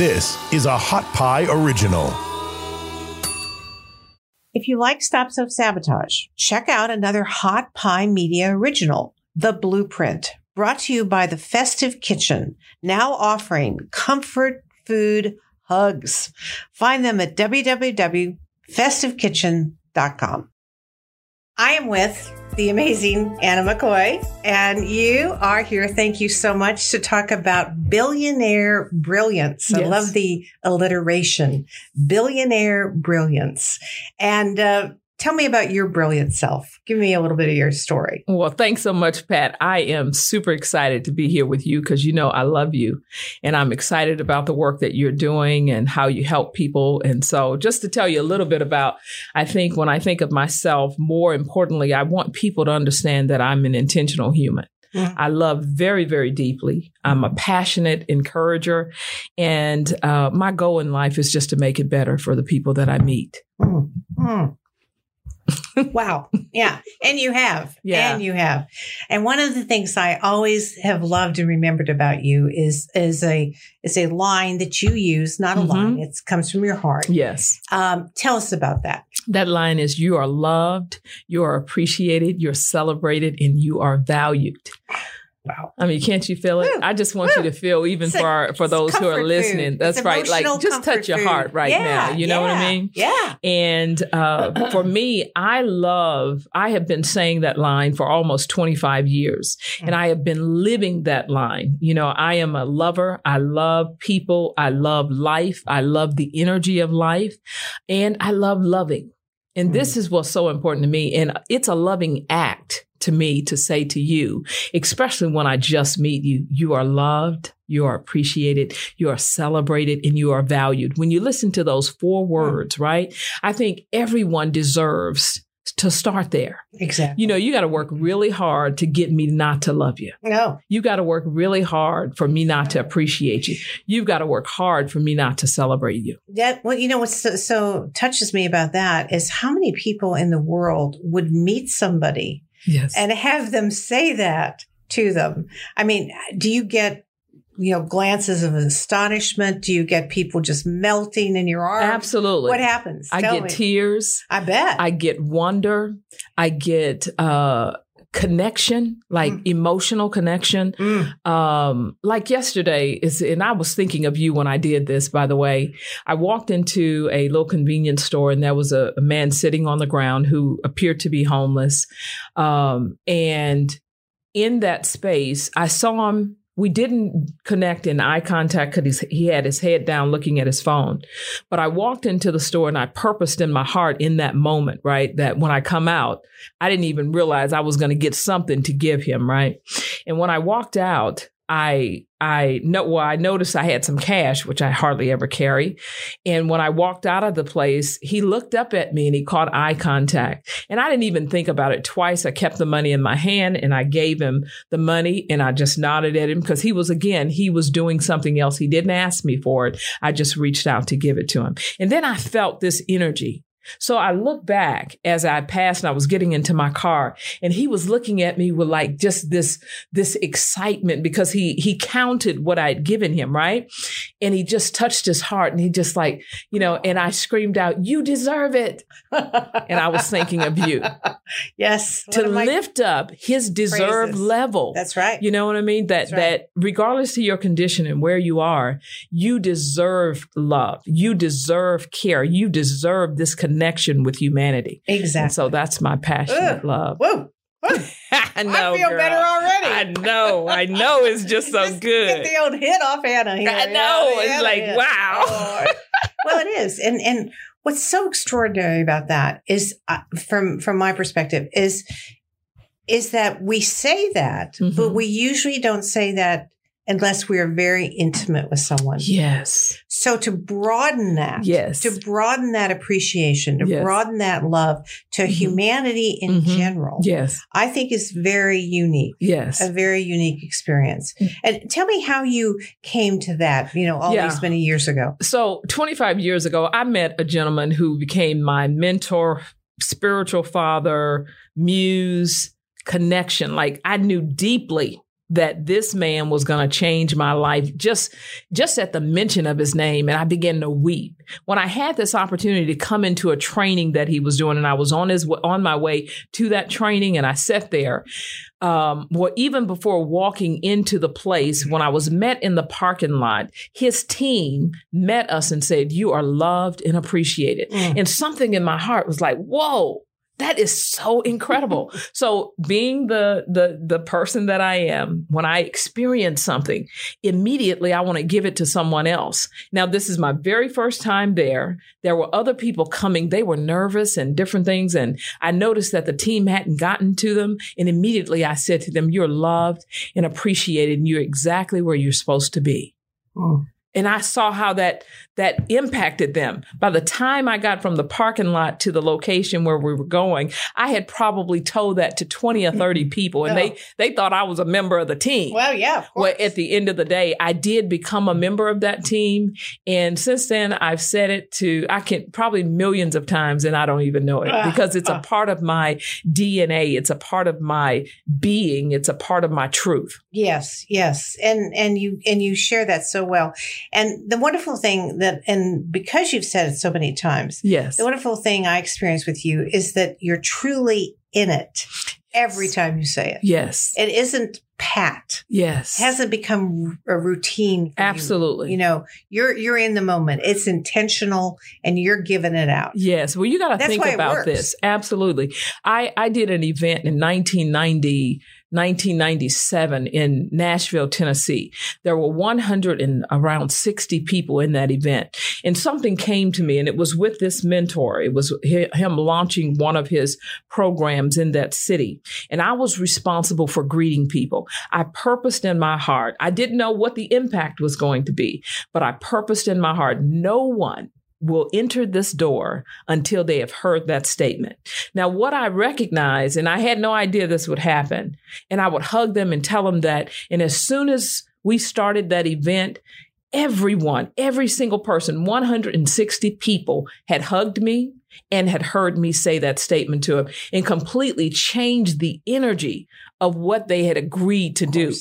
This is a Hot Pie Original. If you like Stop Self Sabotage, check out another Hot Pie Media original, The Blueprint, brought to you by the Festive Kitchen, now offering comfort food hugs. Find them at www.festivekitchen.com. I am with the amazing Anna McCoy, and you are here. Thank you so much to talk about billionaire brilliance. I Yes. love the alliteration, billionaire brilliance. And uh, tell me about your brilliant self. Give me a little bit of your story. Well, thanks so much, Pat. I am super excited to be here with you because you know I love you and I'm excited about the work that you're doing and how you help people. And so, just to tell you a little bit about, I think when I think of myself, more importantly, I want people to understand that I'm an intentional human. Mhm. I love very, very deeply. I'm a passionate encourager. And uh, my goal in life is just to make it better for the people that I meet. Mm, mm. Wow. Yeah. And you have. Yeah. And you have. And one of the things I always have loved and remembered about you is is a is a line that you use, not a Mhm. line. It comes from your heart. Yes. Um, tell us about that. That line is you are loved, you are appreciated, you're celebrated, and you are valued. Wow. I mean, can't you feel it? Woo, I just want woo. you to feel, even It's for our, for those who are listening. food. That's It's right. Like, just touch your food. heart right Yeah, now. You know what I mean? Yeah. And uh, for me, I love, I have been saying that line for almost 25 years, and I have been living that line. You know, I am a lover. I love people. I love life. I love the energy of life, and I love loving. And this is what's so important to me. And it's a loving act to me to say to you, especially when I just meet you, you are loved, you are appreciated, you are celebrated, and you are valued. When you listen to those four words, right? I think everyone deserves to start there. Exactly. You know, you got to work really hard to get me not to love you. No. You got to work really hard for me not to appreciate you. You've got to work hard for me not to celebrate you. That well, you know what so, so touches me about that is how many people in the world would meet somebody Yes. and have them say that to them. I mean, do you get you know glances of astonishment? Do you get people just melting in your arms? Absolutely. What happens? I Tell get me. tears. I bet. I get wonder. I get uh connection, like Mm. emotional connection. Mm. Um, like yesterday is, and I was thinking of you when I did this, by the way. I walked into a little convenience store and there was a, a man sitting on the ground who appeared to be homeless. Um, and in that space, I saw him. We didn't connect in eye contact because he had his head down looking at his phone. But I walked into the store and I purposed in my heart in that moment, right? That when I come out, I didn't even realize I was going to get something to give him, right? And when I walked out, I I know well, I noticed I had some cash, which I hardly ever carry. And when I walked out of the place, he looked up at me and he caught eye contact. And I didn't even think about it twice. I kept the money in my hand and I gave him the money and I just nodded at him because he was again, he was doing something else. He didn't ask me for it. I just reached out to give it to him. And then I felt this energy. So I looked back as I passed and I was getting into my car and he was looking at me with like just this, this excitement because he, he counted what I had given him, right? And he just touched his heart and he just like, you know, and I screamed out, you deserve it. And I was thinking of you yes. to One of my- lift up his deserved phrases. level. That's right. You know what I mean? That right. that regardless of your condition and where you are, you deserve love. You deserve care. You deserve this connection with humanity. exactly. And so that's my passionate Ugh. love. Whoa. I know. I feel girl. better already. I know. I know. It's just so Just good. Get the old hit off Anna here. I know. It's yeah, like, wow. Oh, well, it is, and and what's so extraordinary about that is, uh, from from my perspective, is is that we say that, but Mhm. we usually don't say that unless we are very intimate with someone. Yes. So to broaden that, Yes. to broaden that appreciation, to Yes. broaden that love to Mhm. humanity in Mhm. general, Yes. I think is very unique Yes. a very unique experience. Mm. And tell me how you came to that, you know, all Yeah. these many years ago. So 25 years ago, I met a gentleman who became my mentor, spiritual father, muse, connection. Like I knew deeply that this man was going to change my life just just at the mention of his name and I began to weep. When I had this opportunity to come into a training that he was doing and I was on his on my way to that training and I sat there um, well, even before walking into the place, when I was met in the parking lot, his team met us and said, You are loved and appreciated. Mm. And something in my heart was like, Whoa, that is so incredible. so being the the the person that I am, when I experience something, immediately I want to give it to someone else. Now this is my very first time there. There were other people coming. They were nervous and different things and I noticed that the team hadn't gotten to them and immediately I said to them, "You're loved and appreciated and you're exactly where you're supposed to be." Mm. And I saw how that that impacted them. By the time I got from the parking lot to the location where we were going, I had probably told that to 20 or 30 people and oh. they they thought I was a member of the team. Well, yeah. Well, at the end of the day, I did become a member of that team and since then I've said it to I can probably millions of times and I don't even know it uh, because it's uh. a part of my DNA, it's a part of my being, it's a part of my truth. Yes, yes. And and you and you share that so well. And the wonderful thing that, and because you've said it so many times, yes, the wonderful thing I experience with you is that you're truly in it every time you say it. Yes. It isn't pat. Yes. It hasn't become a routine. Absolutely. You. you. know, you're you're in the moment. It's intentional and you're giving it out. Yes. Well, you got to think about this. Absolutely. I I did an event in 1990 1997 in Nashville, Tennessee. There were 100 and around 60 people in that event. And something came to me and it was with this mentor. It was him launching one of his programs in that city. And I was responsible for greeting people. I purposed in my heart. I didn't know what the impact was going to be, but I purposed in my heart, no one will enter this door until they have heard that statement. Now, what I recognize, and I had no idea this would happen, and I would hug them and tell them that. And as soon as we started that event, everyone, every single person, 160 people had hugged me and had heard me say that statement to them and completely changed the energy of what they had agreed to do.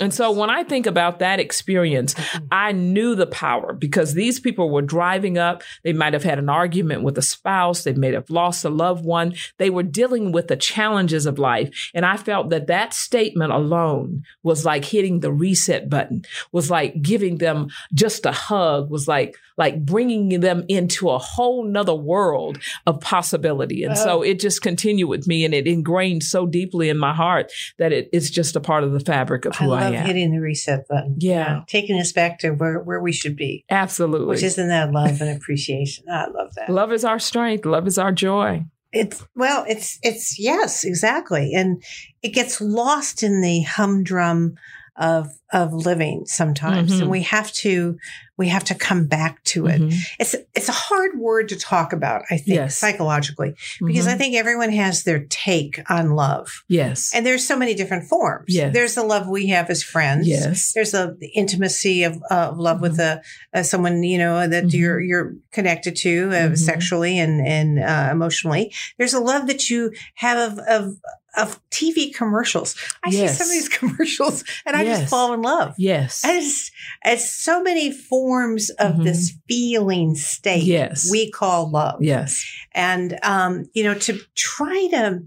And so when I think about that experience, mm-hmm. I knew the power because these people were driving up. They might have had an argument with a spouse. They may have lost a loved one. They were dealing with the challenges of life. And I felt that that statement alone was like hitting the reset button, was like giving them just a hug, was like, like bringing them into a whole nother world of possibility. And so it just continued with me and it ingrained so deeply in my heart that it, it's just a part of the fabric of who I, I am. Hitting the reset button. Yeah. You know, taking us back to where, where we should be. Absolutely. Which isn't that love and appreciation. I love that. Love is our strength. Love is our joy. It's well, it's it's yes, exactly. And it gets lost in the humdrum of of living sometimes mm-hmm. and we have to we have to come back to it mm-hmm. it's it's a hard word to talk about i think yes. psychologically because mm-hmm. i think everyone has their take on love yes and there's so many different forms yes. there's the love we have as friends yes there's a, the intimacy of, uh, love with mm-hmm. a, someone you know that mm-hmm. you're you're connected to uh, mm-hmm. sexually and and uh, emotionally there's a love that you have of, of of TV commercials. I yes. see some of these commercials and I yes. just fall in love. Yes. As as so many forms of mm-hmm. this feeling state yes. we call love. Yes. And, um, you know, to try to,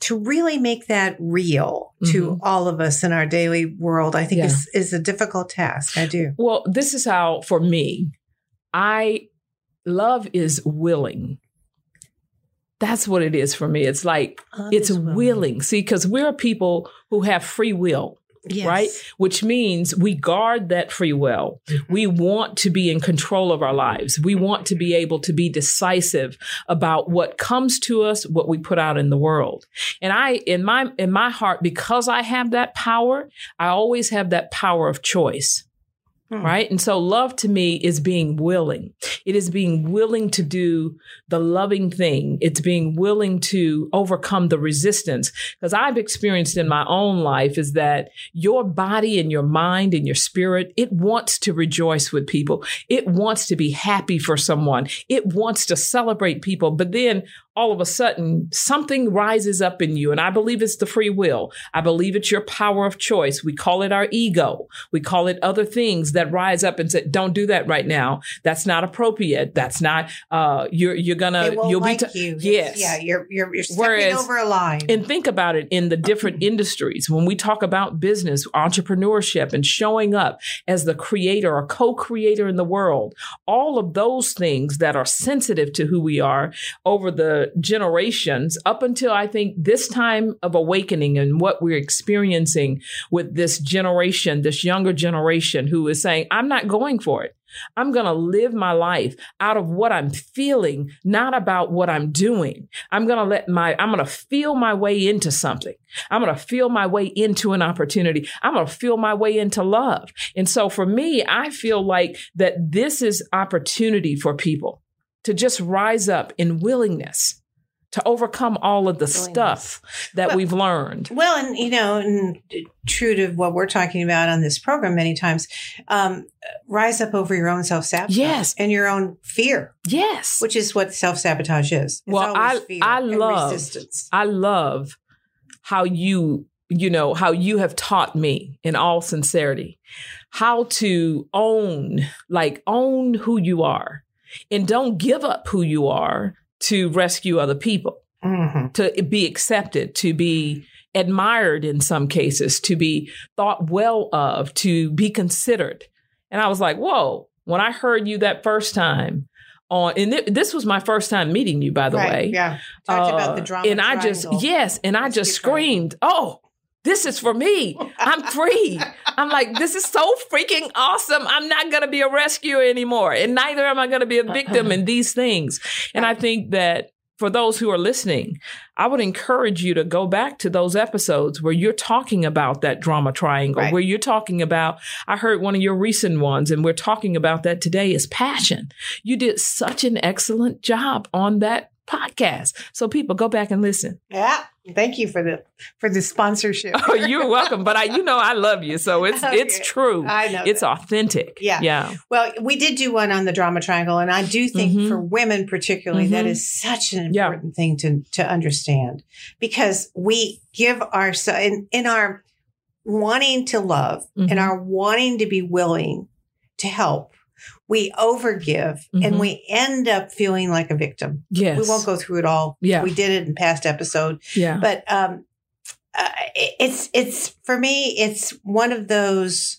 to really make that real to mm-hmm. all of us in our daily world, I think yeah. is, is a difficult task. I do. Well, this is how, for me, I, love is willing that's what it is for me. It's like it's willing. willing. See, because we're people who have free will. Yes. Right? Which means we guard that free will. Mm-hmm. We want to be in control of our lives. We want to be able to be decisive about what comes to us, what we put out in the world. And I, in my, in my heart, because I have that power, I always have that power of choice. Hmm. Right. And so love to me is being willing. It is being willing to do the loving thing. It's being willing to overcome the resistance. Because I've experienced in my own life is that your body and your mind and your spirit, it wants to rejoice with people. It wants to be happy for someone. It wants to celebrate people. But then all of a sudden something rises up in you. And I believe it's the free will. I believe it's your power of choice. We call it our ego. We call it other things that rise up and say, don't do that right now. That's not appropriate. That's not, uh, you're, you're gonna, you'll like be, t- you. yes. Yeah, you're you're, you're stepping Whereas- over a line. And think about it in the different industries. When we talk about business, entrepreneurship, and showing up as the creator or co creator in the world, all of those things that are sensitive to who we are over the generations up until I think this time of awakening and what we're experiencing with this generation, this younger generation who is saying, I'm not going for it. I'm going to live my life out of what I'm feeling, not about what I'm doing. I'm going to let my, I'm going to feel my way into something. I'm going to feel my way into an opportunity. I'm going to feel my way into love. And so for me, I feel like that this is opportunity for people to just rise up in willingness to overcome all of the stuff that Well- we've learned. Well, and you know, and true to what we're talking about on this program many times, um, rise up over your own self sabotage, Yes. and your own fear, Yes. which is what self sabotage is. It's Well, I- fear I love- resistance. I love how you, you know, how you have taught me in all sincerity how to own, like own who you are and don't give up who you are to rescue other people, Mhm. to be accepted, to be admired in some cases, to be thought well of, to be considered. And I was like, whoa, when I heard you that first time on, and th- this was my first time meeting you, by the right, way. yeah. Talked about the Uh, drama. And I just, yes, and I Rescue just triangle. screamed, oh, this is for me. I'm free. I'm like, this is so freaking awesome. I'm not going to be a rescuer anymore. And neither am I going to be a victim in these things. And I think that for those who are listening, I would encourage you to go back to those episodes where you're talking about that drama triangle, Right. where you're talking about, I heard one of your recent ones, and we're talking about that today is passion. You did such an excellent job on that podcast. So people go back and listen. Yeah. Thank you for the for the sponsorship. Oh, you're welcome. But I, you know, I love you. So it's, it's true. I know. It's that. authentic. Yeah. Yeah. Well, we did do one on the drama triangle, and I do think Mhm. for women particularly that Mhm. is such an Yeah. important thing to to understand because we give ourselves in, in our wanting to love Mhm. and our wanting to be willing to help. We overgive Mhm. and we end up feeling like a victim. Yes. We won't go through it all. Yeah. We did it in past episode, Yeah. but um, uh, it's it's for me. It's one of those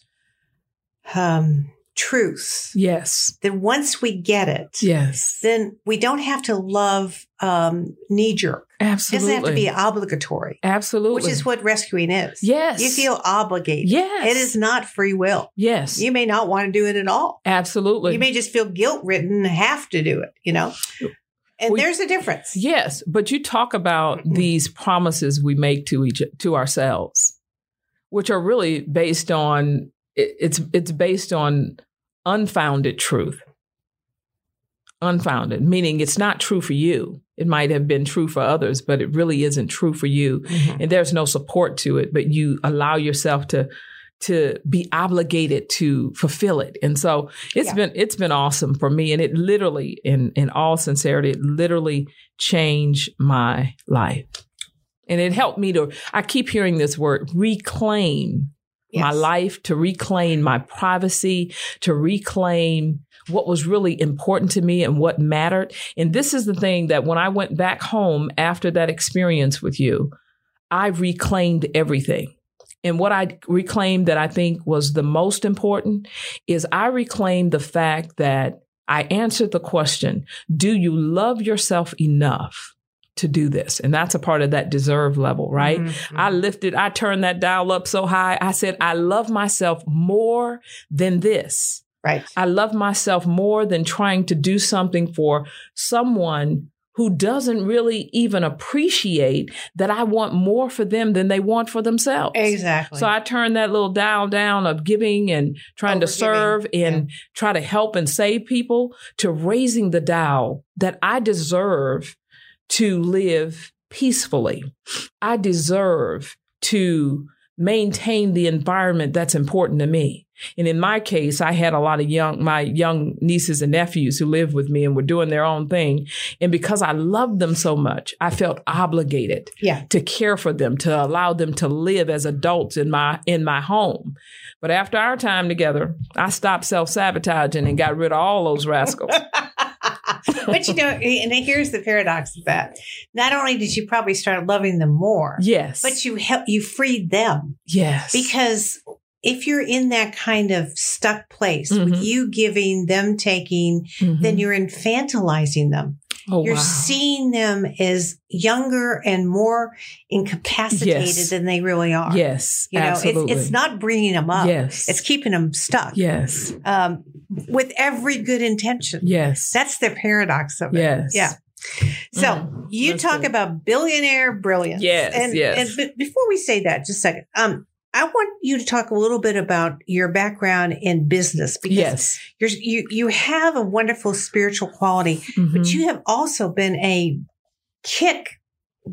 um, truths yes. that once we get it, Yes. then we don't have to love um, knee jerk. It doesn't have to be obligatory, Absolutely. which is what rescuing is. Yes. You feel obligated. Yes. It is not free will. Yes. You may not want to do it at all. Absolutely. You may just feel guilt ridden and have to do it, you know? And We- there's a difference. Yes, but you talk about mm-hmm. these promises we make to each to ourselves, which are really based on it- it's it's based on unfounded truth. Unfounded, meaning it's not true for you. It might have been true for others, but it really isn't true for you. Mm-hmm. And there's no support to it, but you allow yourself to to be obligated to fulfill it. And so it's Yeah. been it's been awesome for me. And it literally, in in all sincerity, it literally changed my life. And it helped me to I keep hearing this word reclaim my life, to reclaim my privacy, to reclaim what was really important to me and what mattered. And this is the thing that when I went back home after that experience with you, I reclaimed everything. And what I reclaimed that I think was the most important is I reclaimed the fact that I answered the question, do you love yourself enough to do this? And that's a part of that deserve level, right? Mhm. I lifted, I turned that dial up so high. I said, I love myself more than this. Right. I love myself more than trying to do something for someone who doesn't really even appreciate that I want more for them than they want for themselves. Exactly. So I turn that little dial down of giving and trying to serve and try to help and save people to raising the dial that I deserve to live peacefully. I deserve to maintain the environment that's important to me. And in my case, I had a lot of young, my young nieces and nephews who lived with me and were doing their own thing. And because I loved them so much, I felt obligated Yeah. to care for them, to allow them to live as adults in my, in my home. But after our time together, I stopped self sabotaging and got rid of all those rascals. but you know, and here's the paradox of that. Not only did you probably start loving them more, yes. but you help you freed them yes. because if you're in that kind of stuck place with Mhm. you giving them taking, Mhm. then you're infantilizing them. oh, you're wow. seeing them as younger and more incapacitated Yes. than they really are. Yes. You know, absolutely. it's, it's not bringing them up. Yes. It's keeping them stuck. Yes. Um, with every good intention. Yes. That's the paradox of it. Yes. Yeah. So Mm, you talk good. about billionaire brilliance. Yes, And, yes. and but before we say that, just a second. Um, I want you to talk a little bit about your background in business because Yes. you're, you you have a wonderful spiritual quality, Mhm. but you have also been a kick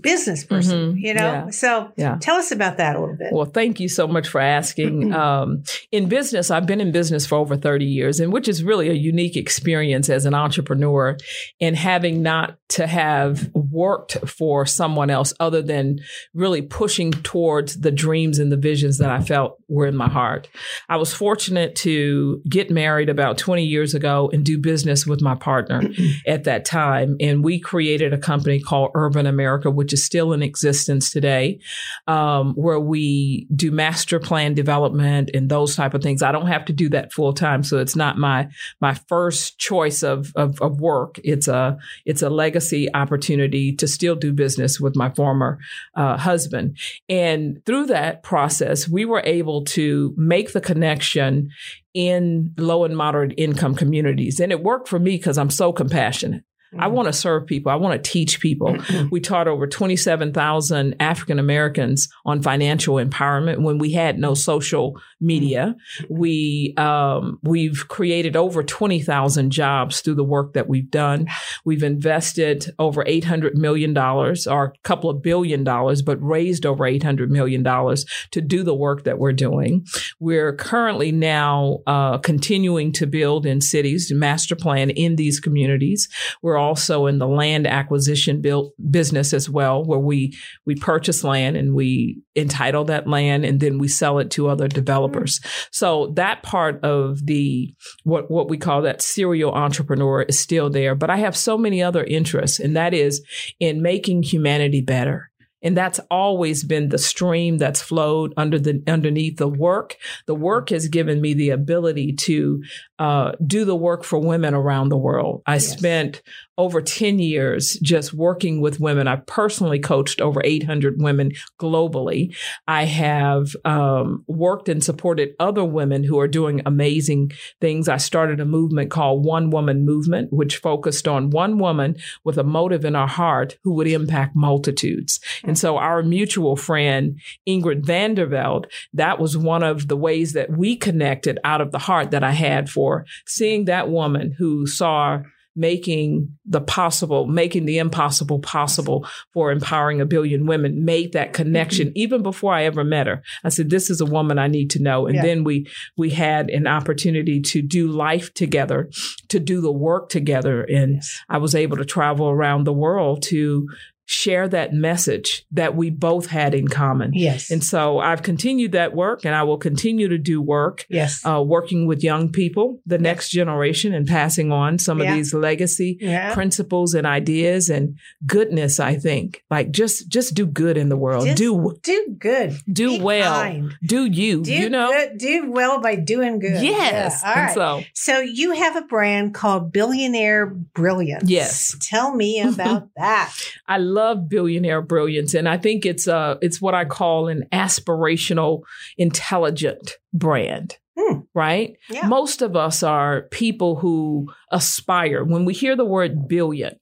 business person. Mhm. You know, Yeah. so Yeah. tell us about that a little bit. Well, thank you so much for asking. Um, in business, I've been in business for over 30 years, and which is really a unique experience as an entrepreneur and having not to have worked for someone else other than really pushing towards the dreams and the visions that I felt were in my heart. I was fortunate to get married about 20 years ago and do business with my partner at that time. And we created a company called Urban America, which is still in existence today um, where we do master plan development and those type of things. I don't have to do that full time, so it's not my my first choice of, of of work. It's a it's a legacy opportunity to still do business with my former uh, husband, and through that process, we were able to make the connection in low and moderate income communities, and it worked for me because I'm so compassionate. I want to serve people. I want to teach people. We taught over 27,000 African Americans on financial empowerment when we had no social media. We um, we've created over 20,000 jobs through the work that we've done. We've invested over 800 million dollars, or a couple of billion dollars, but raised over 800 million dollars to do the work that we're doing. We're currently now uh, continuing to build in cities, master plan in these communities. We're also in the land acquisition built business as well, where we we purchase land and we entitle that land and then we sell it to other developers. So that part of the what what we call that serial entrepreneur is still there. But I have so many other interests, and that is in making humanity better. And that's always been the stream that's flowed under the underneath the work. The work has given me the ability to uh, do the work for women around the world. I Yes. spent over 10 years just working with women. I personally coached over 800 women globally. I have um, worked and supported other women who are doing amazing things. I started a movement called One Woman Movement, which focused on one woman with a motive in her heart who would impact multitudes. And so our mutual friend, Ingrid Vanderveldt, that was one of the ways that we connected out of the heart that I had for seeing that woman who saw making the possible, making the impossible possible for empowering a billion women, made that connection mm-hmm. even before I ever met her. I said, this is a woman I need to know. And Yeah. then we, we had an opportunity to do life together, to do the work together. And Yes. I was able to travel around the world to share that message that we both had in common. Yes. And so I've continued that work and I will continue to do work yes. uh, working with young people, the next generation, and passing on some Yeah. of these legacy yeah. principles and ideas and goodness. I think like just just do good in the world. Just do do good. do Be well. kind. Do you? Do you know? good, do well by doing good. Yes. Yeah. All right. so So you have a brand called Billionaire Brilliance. Yes. Tell me about that. I love billionaire brilliance, and I think it's uh it's what I call an aspirational, intelligent brand. Hmm. Right? Yeah. Most of us are people who aspire. When we hear the word billion,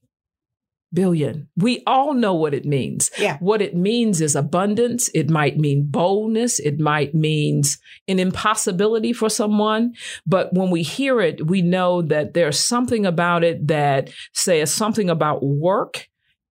billion, we all know what it means. Yeah. What it means is abundance. It might mean boldness. It might means an impossibility for someone. But when we hear it, we know that there's something about it that says something about work,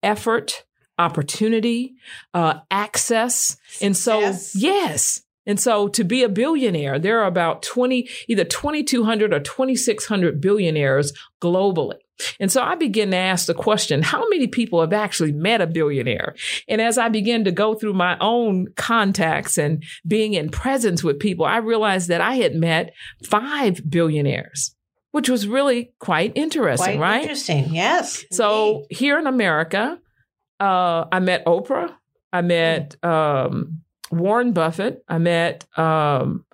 effort, opportunity, uh, access. And so, Success. yes, And so to be a billionaire, there are about 20, either 2,200 or 2,600 billionaires globally. And so I began to ask the question, how many people have actually met a billionaire? And as I began to go through my own contacts and being in presence with people, I realized that I had met five billionaires, which was really quite interesting, Quite right? interesting. Yes. So here in America, uh, I met Oprah. I met um, Warren Buffett. I met um,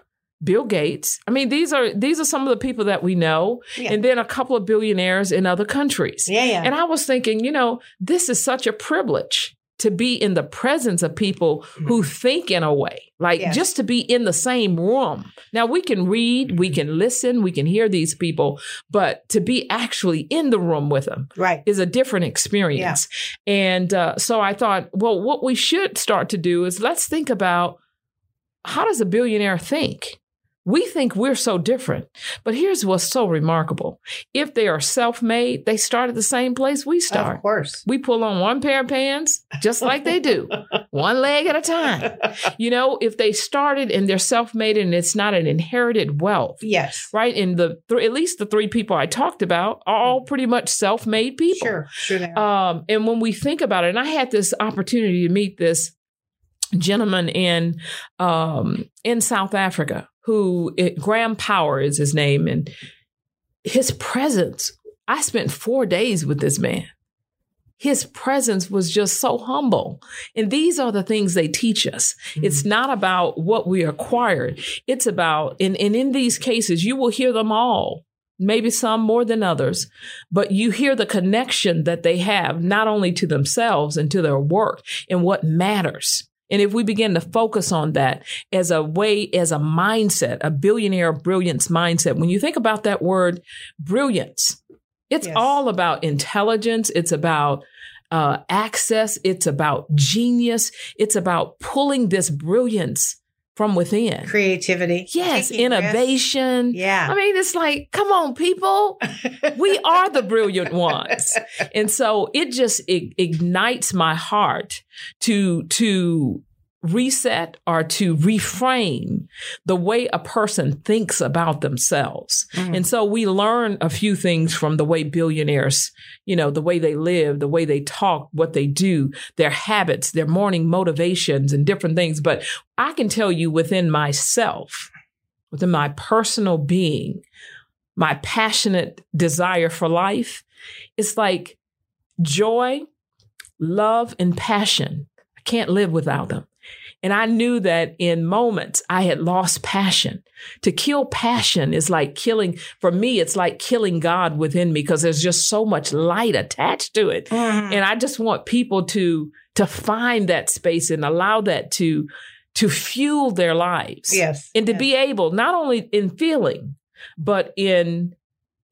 Bill Gates. I mean, these are these are some of the people that we know, Yeah. and then a couple of billionaires in other countries. Yeah, yeah. And I was thinking, you know, this is such a privilege to be in the presence of people who think in a way, like Yes. just to be in the same room. Now we can read, we can listen, we can hear these people, but to be actually in the room with them right. is a different experience. And uh, so I thought, well, what we should start to do is let's think about how does a billionaire think? We think we're so different, but here's what's so remarkable. If they are self made, they start at the same place we start. Of course. We pull on one pair of pants just like they do, one leg at a time. You know, if they started and they're self made and it's not an inherited wealth, Yes. right? And the th- at least the three people I talked about are all pretty much self made people. Sure. Sure. They are. Um, and when we think about it, and I had this opportunity to meet this gentleman in um, in South Africa who it, Graham Power is his name, and his presence. I spent four days with this man. His presence was just so humble. And these are the things they teach us. Mm-hmm. It's not about what we acquired. It's about, and, and in these cases, you will hear them all, maybe some more than others, but you hear the connection that they have, not only to themselves and to their work and what matters. And if we begin to focus on that as a way, as a mindset, a billionaire brilliance mindset, when you think about that word brilliance, it's Yes. all about intelligence. It's about uh, access. It's about genius. It's about pulling this brilliance from within. Creativity. Yes, Taking risks. innovation. Yeah. I mean, it's like, come on, people. We are the brilliant ones. And so it just it ignites my heart to to reset or to reframe the way a person thinks about themselves. Mm. And so we learn a few things from the way billionaires, you know, the way they live, the way they talk, what they do, their habits, their morning motivations and different things. But I can tell you within myself, within my personal being, my passionate desire for life, it's like joy, love, and passion. I can't live without them. And I knew that in moments I had lost passion. To kill passion is like killing, for me, it's like killing God within me because there's just so much light attached to it. Mhm. And I just want people to, to find that space and allow that to, to fuel their lives Yes. and to yes. be able not only in feeling but in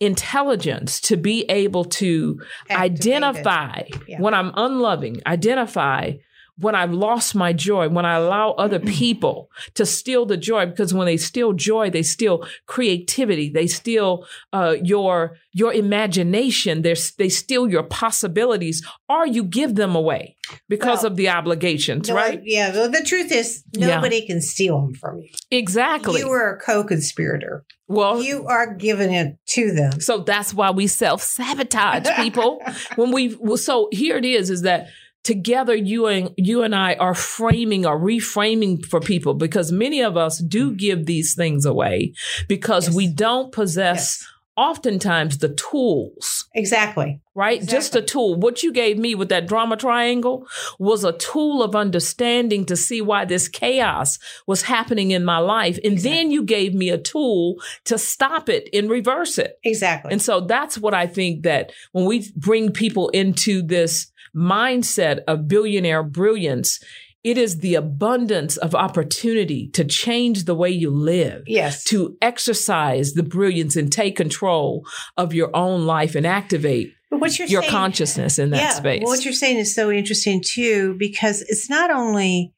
intelligence to be able to Activated. identify Yeah. when i'm unloving identify when i've lost my joy when i allow other people to steal the joy because when they steal joy they steal creativity they steal uh, your your imagination They're, they steal your possibilities or you give them away because Well, of the obligations No, right Yeah. Well, the truth is, Yeah. nobody can steal them from you. exactly You are a co-conspirator. well You are giving it to them. So that's why we self sabotage people. when we so here it is is that together you and you and I are framing or reframing for people because many of us do mm. give these things away because Yes. we don't possess Yes. oftentimes the tools Exactly. right? Just a tool. What you gave me with that drama triangle was a tool of understanding to see why this chaos was happening in my life. And then you gave me a tool to stop it and reverse it. Exactly. And so that's what I think that when we bring people into this mindset of billionaire brilliance, it is the abundance of opportunity to change the way you live yes. to exercise the brilliance and take control of your own life and activate But what you're your saying, consciousness in that yeah, space. What you're saying is so interesting too, because it's not only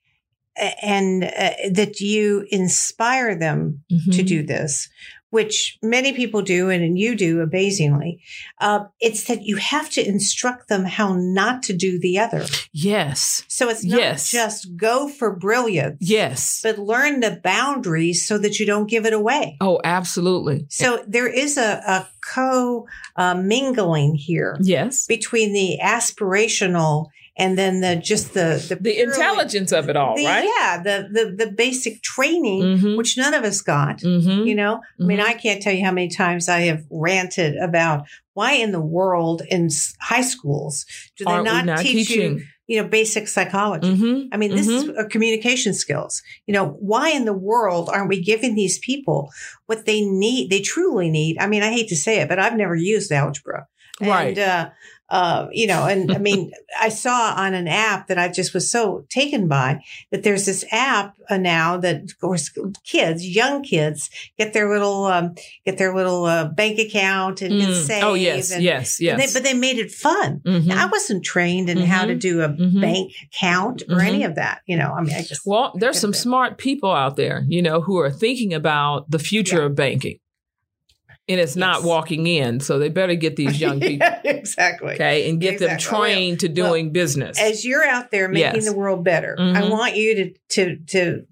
and uh, that you inspire them to Mhm. do this. Which many people do and you do amazingly. Uh, it's that you have to instruct them how not to do the other. Yes. So it's not Yes. just go for brilliance, Yes. but learn the boundaries so that you don't give it away. Oh, absolutely. So there is a, a co uh, mingling here Yes. between the aspirational and then the just the the, The purely- intelligence of it all, the- right? Yeah, the the the basic training, Mm-hmm. which none of us got. Mm-hmm. You know, I mean, Mhm. I can't tell you how many times I have ranted about why in the world in high schools do they Aren't not, not teach teaching? you, you know, basic psychology? Mm-hmm. I mean, this is uh, communication skills. You know, why in the world aren't we giving these people what they need? They truly need. I mean, I hate to say it, but I've never used algebra. Right. And, uh, uh, you know, and I mean, I saw on an app that I just was so taken by that there's this app uh, now that, of course, kids, young kids get their little, um, get their little uh, bank account and can Mm. save. Oh, yes. and, yes. Yes. they, but they made it fun. Mhm. Now, I wasn't trained in how to do a Mhm. bank count or any of that. You know, I mean, I just Well, there's some smart people out there, you know, who are thinking about the future Yeah. of banking. And it's not walking in. So they better get these young people, yeah, exactly. okay, and get them Exactly. Yeah. trained to Well, doing business. As you're out there making Yes. the world better, I Mhm. want you to to to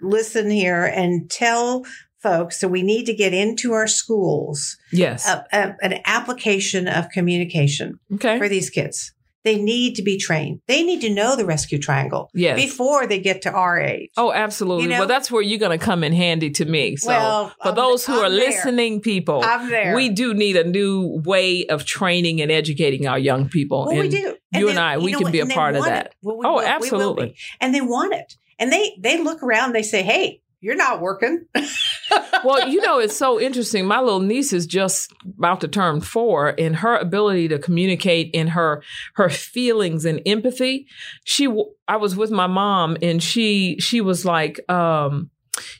listen here and tell folks that we need to get into our schools yes. a, a- an application of communication okay. for these kids. They need to be trained. They need to know the rescue triangle Yes. before they get to our age. Oh, absolutely. You know- well, that's where you're going to come in handy to me. So, Well, for I'm- those who I'm are there. listening, people, we do need a new way of training and educating our young people. Well, we And do. you and I, we know can be a part of that. Well, we Oh, will- we absolutely. And they want it. And they they look around. They say, "Hey, you're not working." well, you know, it's so interesting. My little niece is just about to turn four, and her ability to communicate in her her feelings and empathy. She, I was with my mom, and she she was like, um,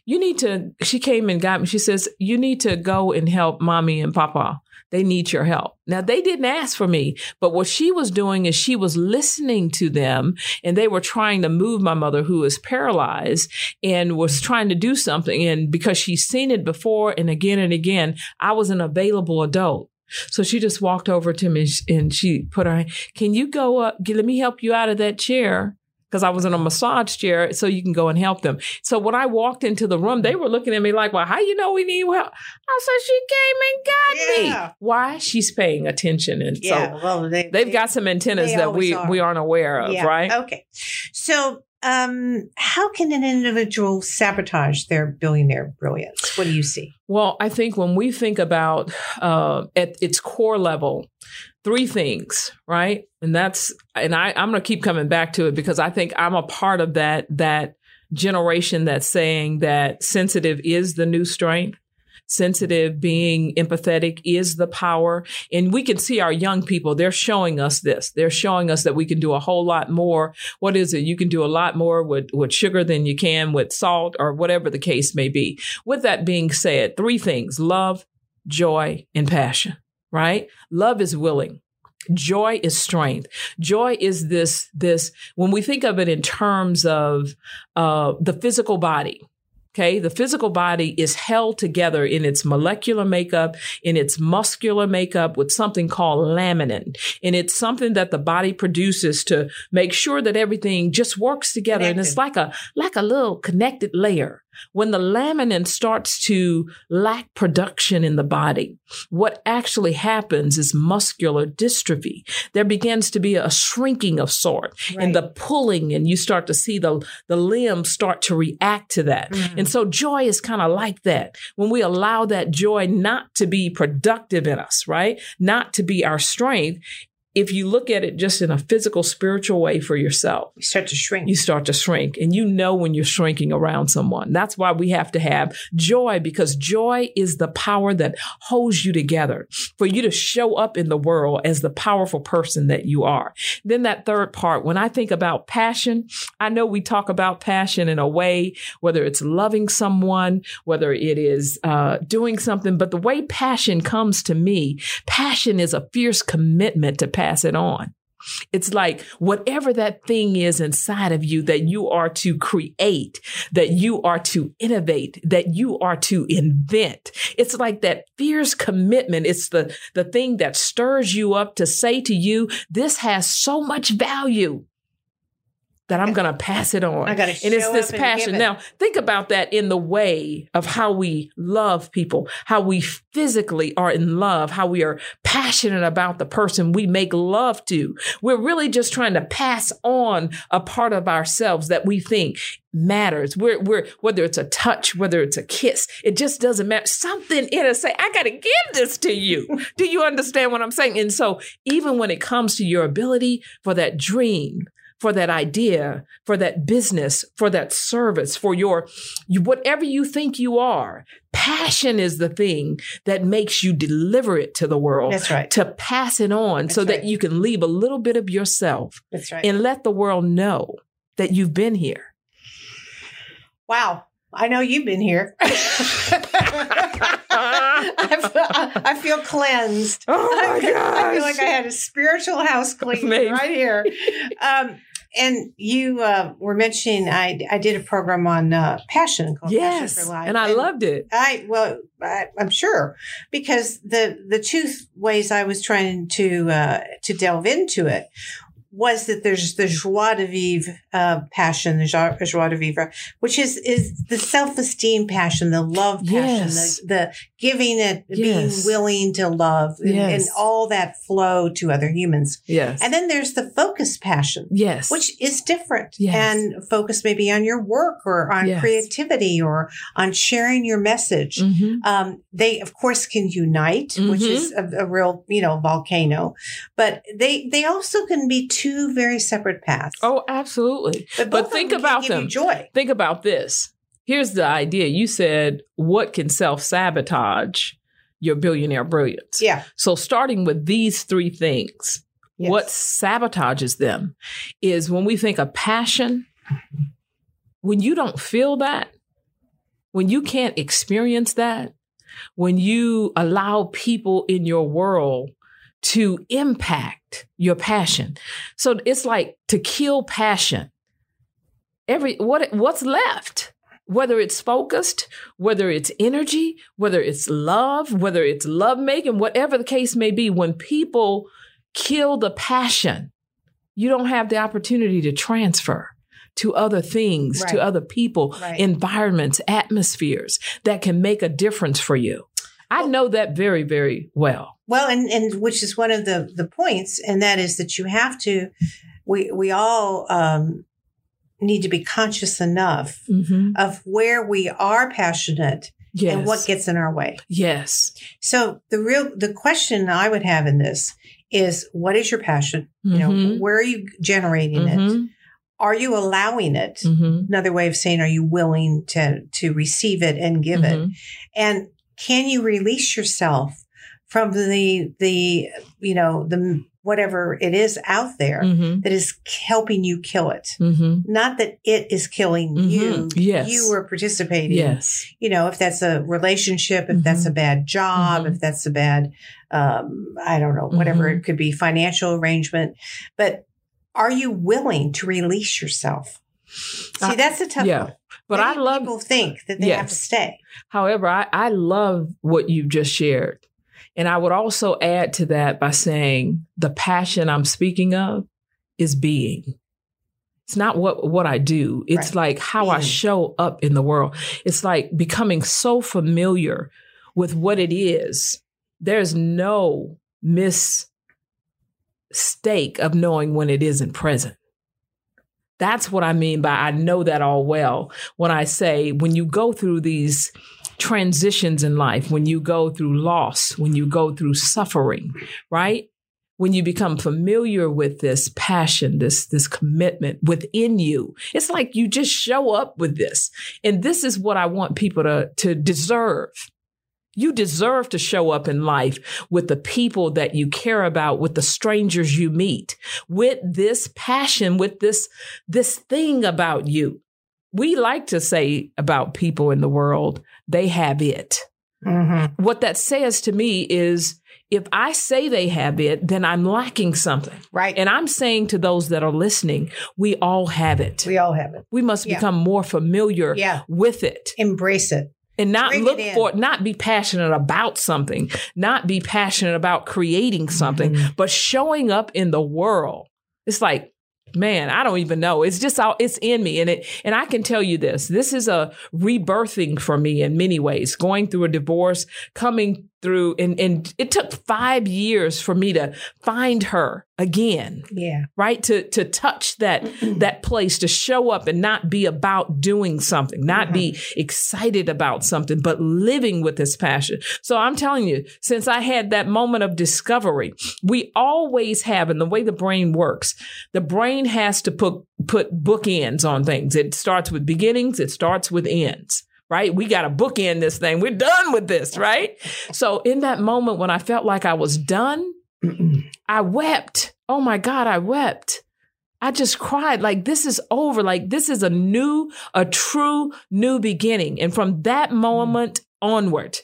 "You need to." She came and got me. She says, "You need to go and help mommy and papa." They need your help. Now, they didn't ask for me, but what she was doing is she was listening to them and they were trying to move my mother, who is paralyzed, and was trying to do something. And because she's seen it before and again and again, I was an available adult. So she just walked over to me and she put her, can you go up? Let me help you out of that chair. Because I was in a massage chair, so you can go and help them. So when I walked into the room, they were looking at me like, "Well, how you know we need help?" I said, "She came and got Yeah. me." Why? She's paying attention, and yeah. so well, they, they've they- got some antennas that we are. we aren't aware of, yeah. right? Okay. So, um, how can an individual sabotage their billionaire brilliance? What do you see? Well, I think when we think about uh, at its core level, three things, right? And that's and I, I'm going to keep coming back to it because I think I'm a part of that that generation that's saying that sensitive is the new strength. Sensitive, being empathetic is the power. And we can see our young people, they're showing us this. They're showing us that we can do a whole lot more. What is it? You can do a lot more with, with sugar than you can with salt or whatever the case may be. With that being said, three things love, joy, and passion, right? Love is willing. Joy is strength. Joy is this, this, when we think of it in terms of uh, the physical body, Okay. The physical body is held together in its molecular makeup, in its muscular makeup with something called laminin. And it's something that the body produces to make sure that everything just works together. And it's like a, like a little connected layer. When the laminin starts to lack production in the body, what actually happens is muscular dystrophy. There begins to be a shrinking of sort and the pulling and you start to see the, the limbs start to react to that. Mhm. And so joy is kind of like that. When we allow that joy not to be productive in us, right? Not to be our strength. If you look at it just in a physical, spiritual way for yourself, You start to shrink. you start to shrink and you know when you're shrinking around someone. That's why we have to have joy because joy is the power that holds you together for you to show up in the world as the powerful person that you are. Then that third part, when I think about passion, I know we talk about passion in a way, whether it's loving someone, whether it is uh, doing something, but the way passion comes to me, passion is a fierce commitment to pass it on It's like whatever that thing is inside of you that you are to create, that you are to innovate, that you are to invent. It's like that fierce commitment. It's the, the thing that stirs you up to say to you, this has so much value that I'm going to pass it on. I got to and it's this passion. it. Now, think about that in the way of how we love people, how we physically are in love, how we are passionate about the person we make love to. We're really just trying to pass on a part of ourselves that we think matters. We're, we're, whether it's a touch, whether it's a kiss, it just doesn't matter. Something in us say, I got to give this to you. Do you understand what I'm saying? And so even when it comes to your ability for that dream, for that idea, for that business, for that service, for your whatever you think you are. Passion is the thing that makes you deliver it to the world. That's right. To pass it on That's so that you can leave a little bit of yourself That's right. and let the world know that you've been here. wow. I know you've been here. I, feel, I feel cleansed. Oh my I feel, I feel like I had a spiritual house clean right here. Um, and you uh, were mentioning I, I did a program on uh, passion called Yes. Passion for Life, And I loved it. I well, I, I'm sure because the the two ways I was trying to uh, to delve into it was that there's the joie de vivre uh, passion, the joie, joie de vivre, which is is the self esteem passion, the love passion, Yes. the, the giving it, Yes. being willing to love, and, and all that flow to other humans. Yes. And then there's the focus passion, yes. which is different Yes. and focus maybe on your work or on Yes. creativity or on sharing your message. Mhm. Um, they of course can unite, which Mhm. is a, a real, you know, volcano, but they, they also can be two very separate paths. Oh, absolutely. But, but of think them about them. joy. Think about this. Here's the idea. You said, what can self sabotage your billionaire brilliance? Yeah. So, starting with these three things, Yes. what sabotages them is when we think of passion, when you don't feel that, when you can't experience that, when you allow people in your world to impact your passion. So it's like to kill passion. Every what what's left? Whether it's focused, whether it's energy, whether it's love, whether it's love making, whatever the case may be, when people kill the passion, you don't have the opportunity to transfer to other things, to other people, Right. environments, atmospheres that can make a difference for you. I know that very, very well. Well, and, and which is one of the, the points, and that is that you have to, we, we all, um, need to be conscious enough Mm-hmm. of where we are passionate Yes. and what gets in our way. yes. So the real the question I would have in this is what is your passion? You know, Mhm. where are you generating it? Mhm. Are you allowing it? Mhm. Another way of saying are you willing to to receive it and give it? Mhm. And can you release yourself from the the you know, the whatever it is out there Mhm. that is helping you kill it? Mhm. Not that it is killing Mhm. you. Yes. You were participating Yes. you know, if that's a relationship, if that's a bad job, if that's a bad, um, I don't know, whatever Mhm. it could be, financial arrangement. But are you willing to release yourself? See, I- that's a tough yeah. one. But I love people think that they have to stay. However, I, I love what you've just shared. And I would also add to that by saying the passion I'm speaking of is being. It's not what, what I do. It's Right. like how I show up in the world. It's like becoming so familiar with what it is. There's no mistake of knowing when it isn't present. That's what I mean by I know that all well when I say when you go through these transitions in life, when you go through loss, when you go through suffering, right? When you become familiar with this passion, this, this commitment within you, it's like you just show up with this. And this is what I want people to, to deserve. You deserve to show up in life with the people that you care about, with the strangers you meet, with this passion, with this, this thing about you. We like to say about people in the world, they have it. Mm-hmm. What that says to me is if I say they have it, then I'm lacking something. Right. And I'm saying to those that are listening, we all have it. we all have it. We must Yeah. become more familiar Yeah. with it Embrace it. and not Bring look for not be passionate about something, not be passionate about creating something, Mm-hmm. but showing up in the world. It's like, man, I don't even know. It's just all it's in me. And it and I can tell you this. This is a rebirthing for me in many ways. Going through a divorce, coming through and, and it took five years for me to find her again Yeah. right? To to touch that that place to show up and not be about doing something not be uh-huh. excited about something but living with this passion. So i'm telling you since i had that moment of discovery we always have and the way the brain works the brain has to put put bookends on things. It starts with beginnings it starts with ends right? We got to bookend this thing. We're done with this, right? So in that moment when I felt like I was done, I wept. Oh my God, I wept. I just cried like this is over. Like this is a new, a true new beginning. And from that moment onward,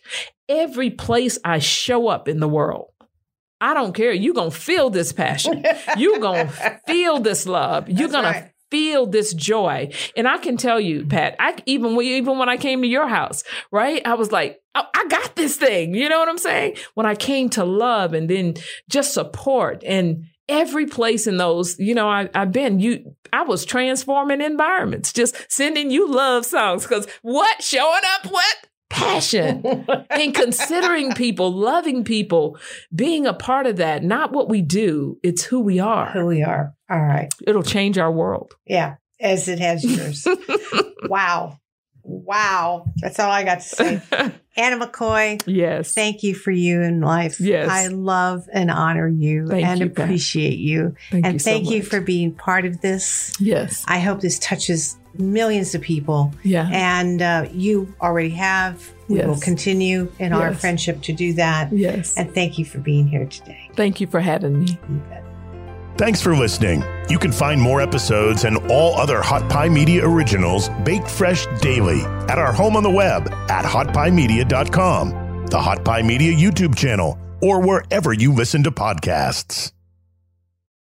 every place I show up in the world, I don't care. You're going to feel this passion. You're going to feel this love. You're going right. to feel this joy. And I can tell you, mm-hmm. Pat, I even when even when I came to your house, right? I was like, oh, I got this thing. You know what I'm saying? When I came to love and then just support and every place in those, you know, I, I've been, you, I was transforming environments, just sending you love songs. Cause what? Showing up what? Passion and considering people, loving people, being a part of that, not what we do, it's who we are. Who we are. All right. It'll change our world. Yeah. As it has yours. wow. Wow. That's all I got to say. Anna McCoy, yes. thank you for you in life. Yes. I love and honor you Thank and you, Pat. appreciate you. Thank and you so thank you much. for being part of this. Yes. I hope this touches millions of people. Yeah. And uh, you already have. We will continue in our friendship to do that. Yes. And thank you for being here today. Thank you for having me. Thanks for listening. You can find more episodes and all other Hot Pie Media originals baked fresh daily at our home on the web at hotpiemedia.com, the Hot Pie Media YouTube channel, or wherever you listen to podcasts.